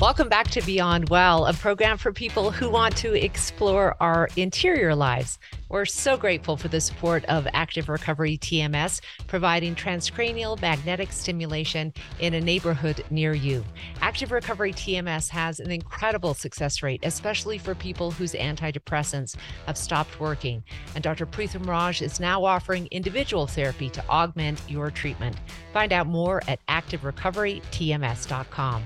Welcome back to Beyond Well, a program for people who want to explore our interior lives. We're so grateful for the support of Active Recovery TMS, providing transcranial magnetic stimulation in a neighborhood near you. Active Recovery TMS has an incredible success rate, especially for people whose antidepressants have stopped working. And Dr. Preetham Raj is now offering individual therapy to augment your treatment. Find out more at activerecoverytms.com.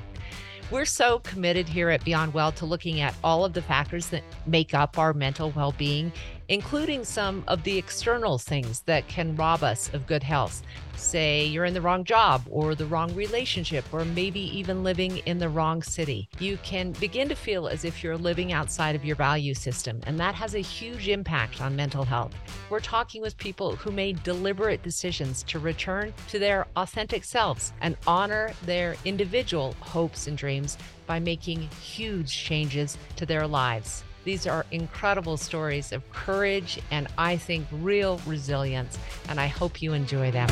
We're so committed here at Beyond Well to looking at all of the factors that make up our mental well being, including some of the external things that can rob us of good health. Say you're in the wrong job or the wrong relationship, or maybe even living in the wrong city. You can begin to feel as if you're living outside of your value system, and that has a huge impact on mental health. We're talking with people who made deliberate decisions to return to their authentic selves and honor their individual hopes and dreams by making huge changes to their lives. These are incredible stories of courage and I think real resilience, and I hope you enjoy them.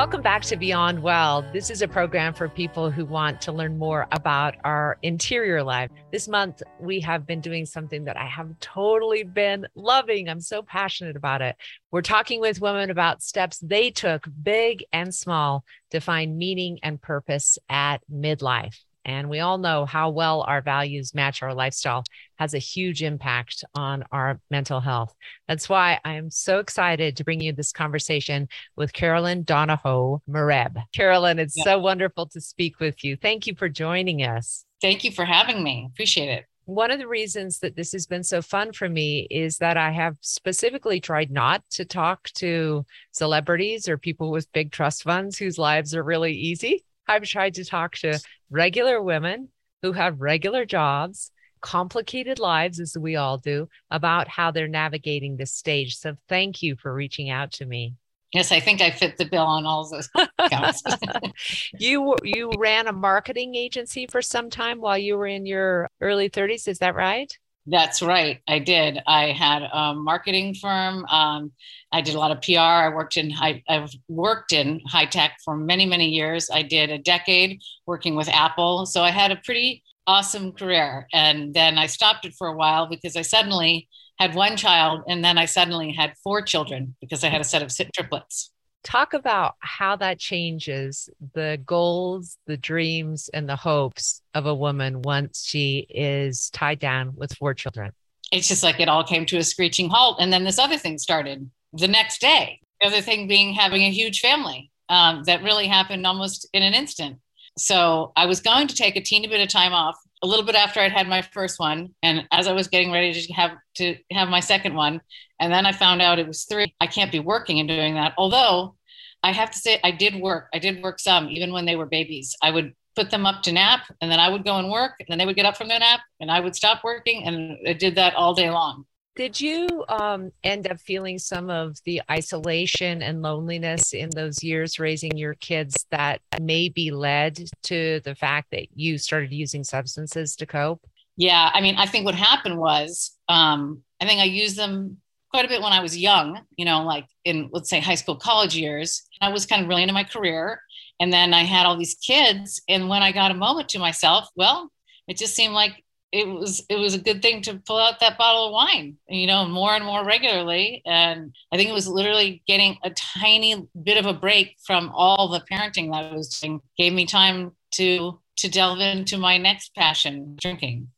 Welcome back to Beyond Well. This is a program for people who want to learn more about our interior life. This month, we have been doing something that I have totally been loving. I'm so passionate about it. We're talking with women about steps they took, big and small, to find meaning and purpose at midlife. And we all know how well our values match our lifestyle has a huge impact on our mental health. That's why I am so excited to bring you this conversation with Carolyn Donohoe Marieb. Carolyn, it's yeah. so wonderful to speak with you. Thank you for joining us. Thank you for having me. Appreciate it. One of the reasons that this has been so fun for me is that I have specifically tried not to talk to celebrities or people with big trust funds whose lives are really easy. I've tried to talk to regular women who have regular jobs, complicated lives, as we all do, about how they're navigating this stage. So thank you for reaching out to me. Yes, I think I fit the bill on all those you you ran a marketing agency for some time while you were in your early 30s, is that right? That's right. I did. I had a marketing firm. Um, I did a lot of PR. I worked in I've worked in high tech for many, many years. I did a decade working with Apple. So I had a pretty awesome career. And then I stopped it for a while because I suddenly had one child and then I suddenly had four children because I had a set of triplets talk about how that changes the goals, the dreams, and the hopes of a woman once she is tied down with four children. It's just like it all came to a screeching halt. And then this other thing started the next day. The other thing being having a huge family um, that really happened almost in an instant. So I was going to take a teeny bit of time off a little bit after I'd had my first one, and as I was getting ready to have to have my second one, and then I found out it was three. I can't be working and doing that. Although I have to say, I did work. I did work some, even when they were babies. I would put them up to nap, and then I would go and work, and then they would get up from their nap, and I would stop working, and I did that all day long. Did you um, end up feeling some of the isolation and loneliness in those years raising your kids that maybe led to the fact that you started using substances to cope? Yeah, I mean, I think what happened was um, I think I used them quite a bit when I was young, you know, like in let's say high school, college years. I was kind of really into my career. And then I had all these kids. And when I got a moment to myself, well, it just seemed like it was it was a good thing to pull out that bottle of wine you know more and more regularly. And i think it was literally getting a tiny bit of a break from all the parenting that i was doing. Gave me time to to delve into my next passion drinking.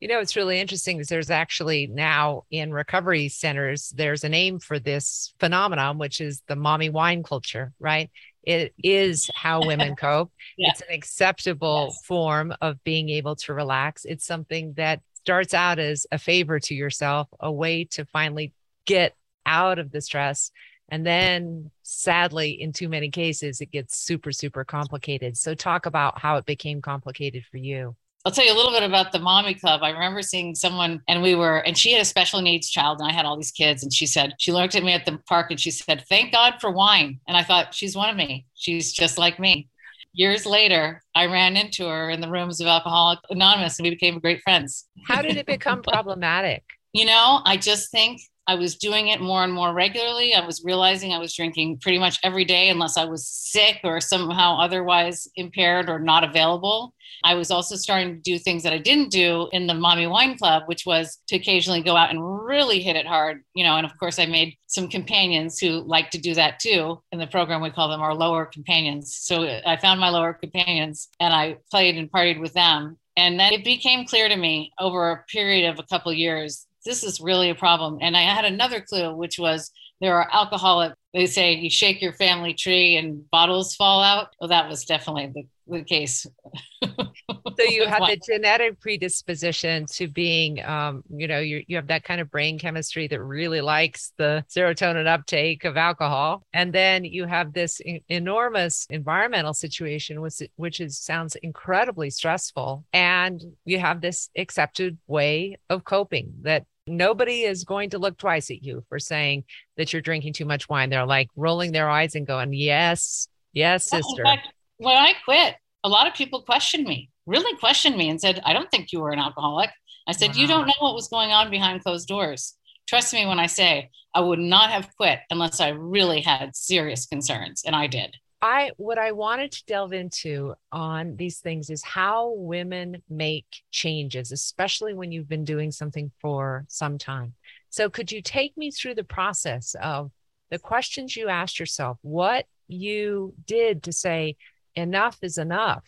You know it's really interesting because there's actually now in recovery centers there's a name for this phenomenon which is the mommy wine culture right it is how women cope. yeah. It's an acceptable yes. form of being able to relax. It's something that starts out as a favor to yourself, a way to finally get out of the stress. And then sadly, in too many cases, it gets super, super complicated. So, talk about how it became complicated for you. I'll tell you a little bit about the mommy club. I remember seeing someone, and we were, and she had a special needs child, and I had all these kids. And she said, she looked at me at the park and she said, Thank God for wine. And I thought, She's one of me. She's just like me. Years later, I ran into her in the rooms of Alcoholics Anonymous and we became great friends. How did it become problematic? You know, I just think I was doing it more and more regularly. I was realizing I was drinking pretty much every day unless I was sick or somehow otherwise impaired or not available. I was also starting to do things that I didn't do in the Mommy Wine Club, which was to occasionally go out and really hit it hard, you know. And of course, I made some companions who like to do that too. In the program, we call them our lower companions. So I found my lower companions and I played and partied with them. And then it became clear to me over a period of a couple years this is really a problem. And I had another clue, which was there are alcoholic, they say you shake your family tree and bottles fall out. Well, that was definitely the, the case. so you have the genetic predisposition to being, um, you know, you, you have that kind of brain chemistry that really likes the serotonin uptake of alcohol. And then you have this enormous environmental situation, which, which is sounds incredibly stressful. And you have this accepted way of coping that Nobody is going to look twice at you for saying that you're drinking too much wine. They're like rolling their eyes and going, Yes, yes, sister. Fact, when I quit, a lot of people questioned me, really questioned me, and said, I don't think you were an alcoholic. I said, wow. You don't know what was going on behind closed doors. Trust me when I say I would not have quit unless I really had serious concerns, and I did. I what I wanted to delve into on these things is how women make changes, especially when you've been doing something for some time. So could you take me through the process of the questions you asked yourself, what you did to say enough is enough?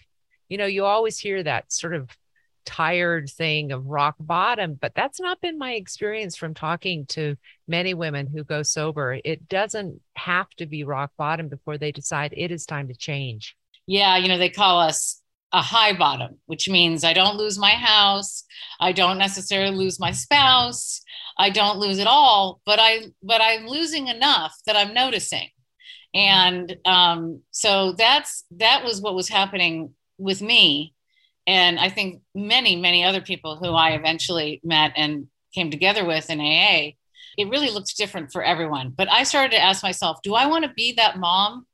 You know, you always hear that sort of tired thing of rock bottom, but that's not been my experience from talking to many women who go sober. It doesn't have to be rock bottom before they decide it is time to change. Yeah, you know, they call us a high bottom, which means I don't lose my house, I don't necessarily lose my spouse, I don't lose it all, but I but I'm losing enough that I'm noticing. And um, so that's that was what was happening with me and I think many, many other people who I eventually met and came together with in AA, it really looks different for everyone. But I started to ask myself, do I want to be that mom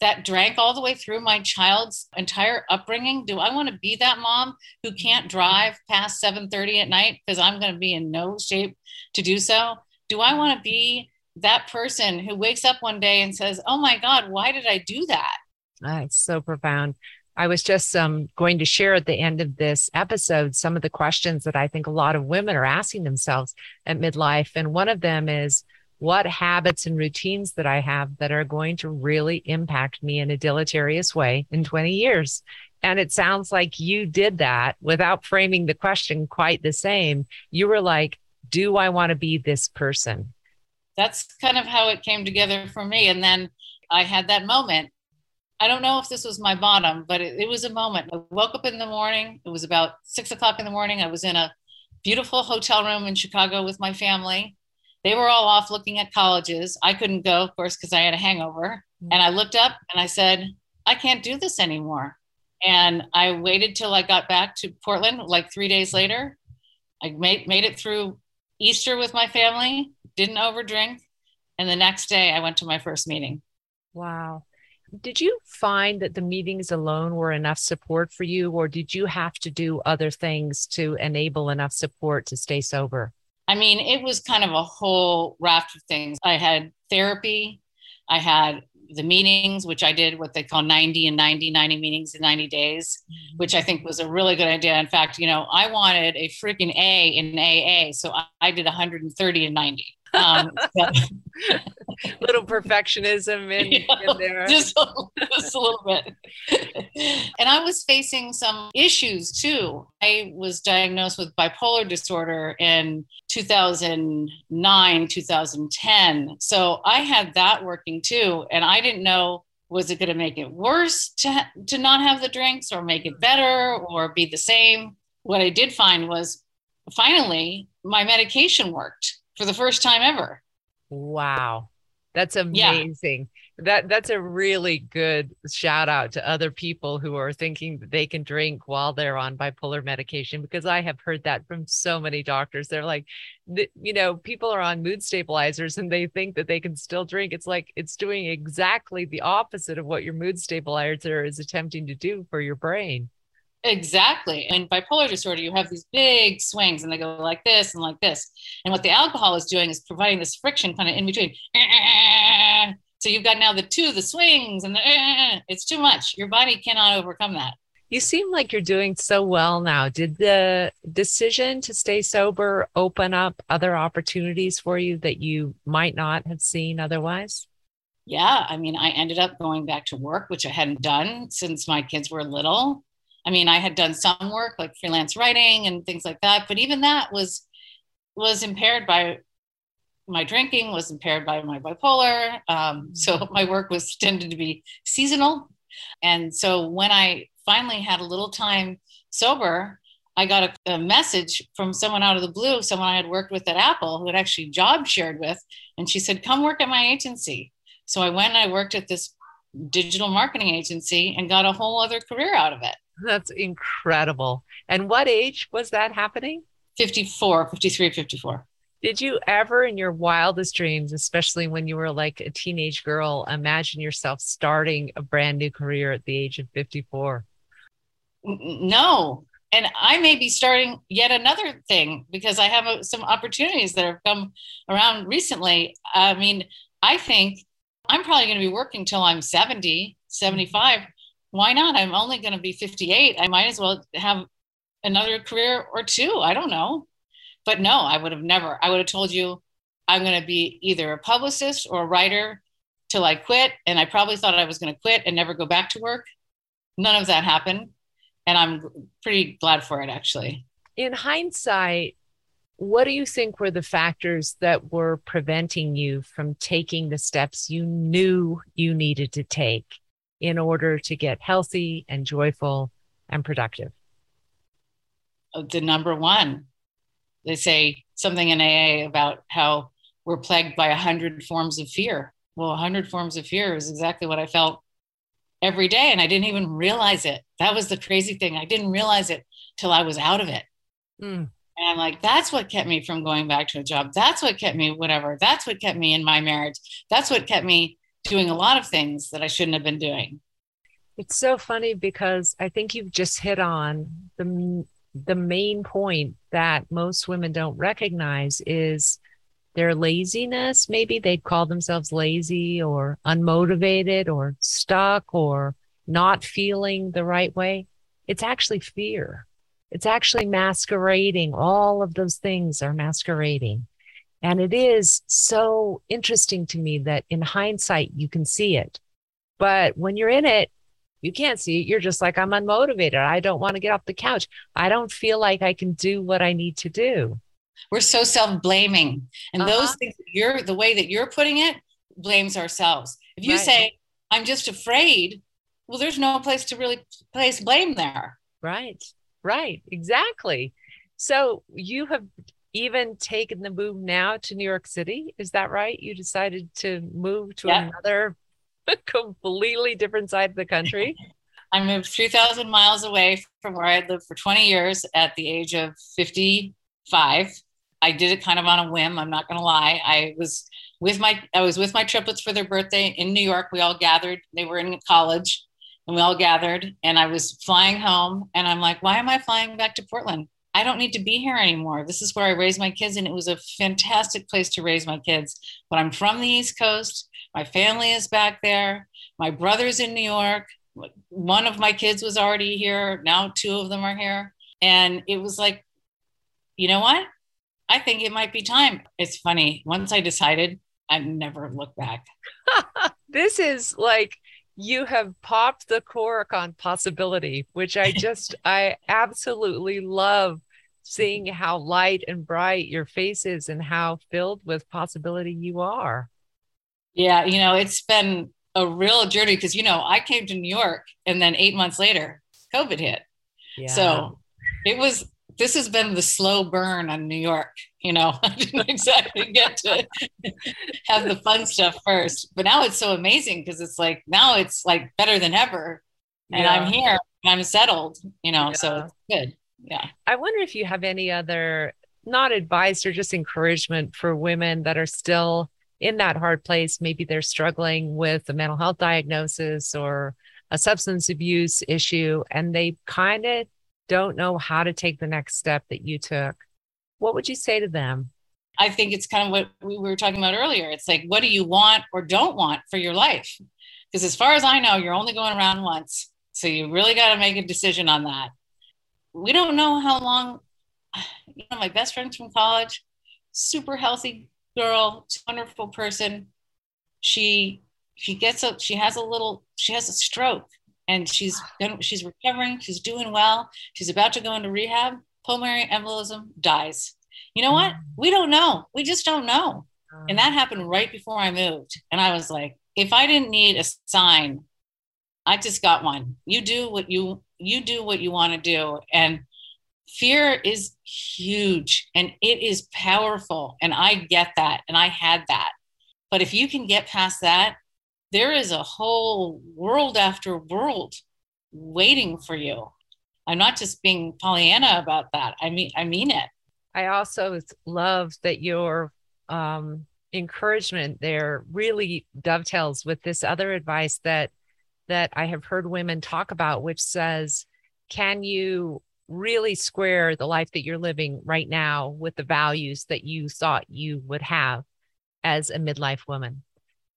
that drank all the way through my child's entire upbringing? Do I want to be that mom who can't drive past 7:30 at night because I'm going to be in no shape to do so? Do I want to be that person who wakes up one day and says, "Oh my god, why did I do that?" That's so profound. I was just um, going to share at the end of this episode some of the questions that I think a lot of women are asking themselves at midlife. And one of them is, what habits and routines that I have that are going to really impact me in a deleterious way in 20 years? And it sounds like you did that without framing the question quite the same. You were like, do I want to be this person? That's kind of how it came together for me. And then I had that moment I don't know if this was my bottom, but it, it, was a moment. I woke up in the morning. It was about six o'clock in the morning. I was in a beautiful hotel room in Chicago with my family. They were all off looking at colleges. I couldn't go, of course, because I had a hangover. Mm-hmm. And I looked up and I said, I can't do this anymore. And I waited till I got back to Portland, like three days later. I made, made it through Easter with my family, didn't overdrink. And the next day I went to my first meeting. Wow. Did you find that the meetings alone were enough support for you, or did you have to do other things to enable enough support to stay sober? I mean, it was kind of a whole raft of things. I had therapy, I had the meetings, which I did what they call 90 and 90, 90 meetings in 90 days, mm-hmm. which I think was a really good idea. In fact, you know, I wanted a freaking A in AA. So I did 130 and 90. Um, little perfectionism in, yeah, in there. Just a, just a little bit. and I was facing some issues too. I was diagnosed with bipolar disorder in 2009, 2010. So I had that working too. And I didn't know was it going to make it worse to, to not have the drinks or make it better or be the same? What I did find was finally my medication worked for the first time ever. Wow. That's amazing. Yeah. That that's a really good shout out to other people who are thinking that they can drink while they're on bipolar medication because I have heard that from so many doctors. They're like, you know, people are on mood stabilizers and they think that they can still drink. It's like it's doing exactly the opposite of what your mood stabilizer is attempting to do for your brain. Exactly. And bipolar disorder, you have these big swings and they go like this and like this. And what the alcohol is doing is providing this friction kind of in between. So you've got now the two, the swings, and the it's too much. Your body cannot overcome that. You seem like you're doing so well now. Did the decision to stay sober open up other opportunities for you that you might not have seen otherwise? Yeah. I mean, I ended up going back to work, which I hadn't done since my kids were little. I mean, I had done some work like freelance writing and things like that, but even that was was impaired by my drinking, was impaired by my bipolar. Um, so my work was tended to be seasonal. And so when I finally had a little time sober, I got a, a, message from someone out of the blue, someone I had worked with at Apple who had actually job shared with. And she said, Come work at my agency. So I went and I worked at this digital marketing agency and got a whole other career out of it. That's incredible. And what age was that happening? 54, 53, 54. Did you ever, in your wildest dreams, especially when you were like a teenage girl, imagine yourself starting a brand new career at the age of 54? No. And I may be starting yet another thing because I have a, some opportunities that have come around recently. I mean, I think I'm probably going to be working till I'm 70, 75 why not? I'm only going to be 58. I might as well have another career or two. I don't know. But no, I would have never. I would have told you I'm going to be either a publicist or a writer till I quit. And I probably thought I was going to quit and never go back to work. None of that happened. And I'm pretty glad for it, actually. In hindsight, what do you think were the factors that were preventing you from taking the steps you knew you needed to take in order to get healthy and joyful and productive? Uh, the number one, they say something in AA about how we're plagued by a hundred forms of fear. Well, a hundred forms of fear is exactly what I felt every day. And I didn't even realize it. That was the crazy thing. I didn't realize it till I was out of it. Mm. And I'm like, that's what kept me from going back to a job. That's what kept me, whatever. That's what kept me in my marriage. That's what kept me doing a lot of things that I shouldn't have been doing. It's so funny because I think you've just hit on the the main point that most women don't recognize is their laziness. Maybe they call themselves lazy or unmotivated or stuck or not feeling the right way. It's actually fear. It's actually masquerading. All of those things are masquerading. And it is so interesting to me that in hindsight, you can see it. But when you're in it, you can't see it. You're just like, I'm unmotivated. I don't want to get off the couch. I don't feel like I can do what I need to do. We're so self blaming. And uh-huh. those things, you're the way that you're putting it, blames ourselves. If you right. say, I'm just afraid, well, there's no place to really place blame there. Right, right, exactly. So you have even taken the move now to New York City. Is that right? You decided to move to yeah. another completely different side of the country. I moved 3,000 miles away from where I had lived for 20 years at the age of 55. I did it kind of on a whim. I'm not going to lie. I was with my I was with my triplets for their birthday in New York. We all gathered. They were in college, and we all gathered. And I was flying home, and I'm like, why am I flying back to Portland? I don't need to be here anymore. This is where I raised my kids, and it was a fantastic place to raise my kids. But I'm from the East Coast. My family is back there. My brother's in New York. One of my kids was already here. Now two of them are here. And it was like, you know what? I think it might be time. It's funny. Once I decided, I never looked back. this is like you have popped the cork on possibility, which I just, I absolutely love seeing how light and bright your face is and how filled with possibility you are. Yeah, you know, it's been a real journey because, you know, I came to New York and then eight months later, COVID hit. Yeah. So it was, this has been the slow burn on New York. You know, I didn't exactly get to have the fun stuff first, but now it's so amazing because it's like, now it's like better than ever. And yeah. I'm here, and I'm settled, you know, yeah. so it's good yeah. I wonder if you have any other, not advice or just encouragement for women that are still in that hard place. Maybe they're struggling with a mental health diagnosis or a substance abuse issue and they kind of don't know how to take the next step that you took, what would you say to them? I think it's kind of what we were talking about earlier. It's like, what do you want or don't want for your life? Because as far as I know, you're only going around once. So you really got to make a decision on that. We don't know how long, you know, my best friend from college, super healthy girl, wonderful person. She she gets up. she has a little she has a stroke and she's she's recovering she's doing well she's about to go into rehab pulmonary embolism dies you know what mm. we don't know we just don't know and that happened right before i moved and i was like if i didn't need a sign i just got one you do what you you do what you want to do and fear is huge and it is powerful and i get that and i had that but if you can get past that there is a whole world after world waiting for you. I'm not just being Pollyanna about that. I mean, I mean it. I also love that your um, encouragement there really dovetails with this other advice that that I have heard women talk about, which says, "Can you really square the life that you're living right now with the values that you thought you would have as a midlife woman?"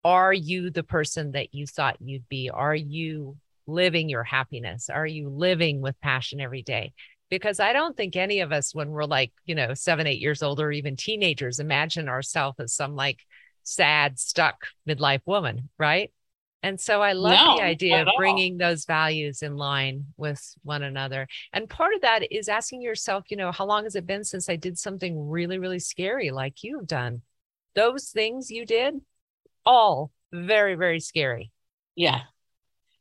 are you the person that you thought you'd be? Are you living your happiness? Are you living with passion every day? Because I don't think any of us, when we're like, you know, seven, eight years old or even teenagers, imagine ourselves as some like sad, stuck midlife woman, right? And so I love no, the idea of bringing those values in line with one another. And part of that is asking yourself, you know, how long has it been since I did something really, really scary like you've done? Those things you did, all very, very scary. Yeah,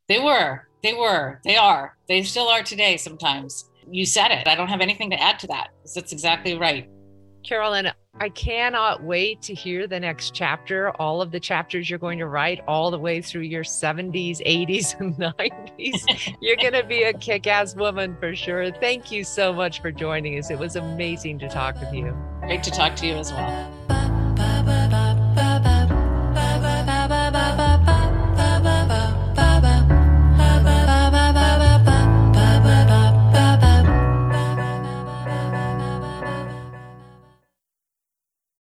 they were. They were. They are. They still are today sometimes. You said it. I don't have anything to add to that. That's exactly right. Carolyn, I cannot wait to hear the next chapter, all of the chapters you're going to write, all the way through your 70s, 80s, and 90s. you're going to be a kick ass woman for sure. Thank you so much for joining us. It was amazing to talk with you. Great to talk to you as well.